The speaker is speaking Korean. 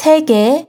세계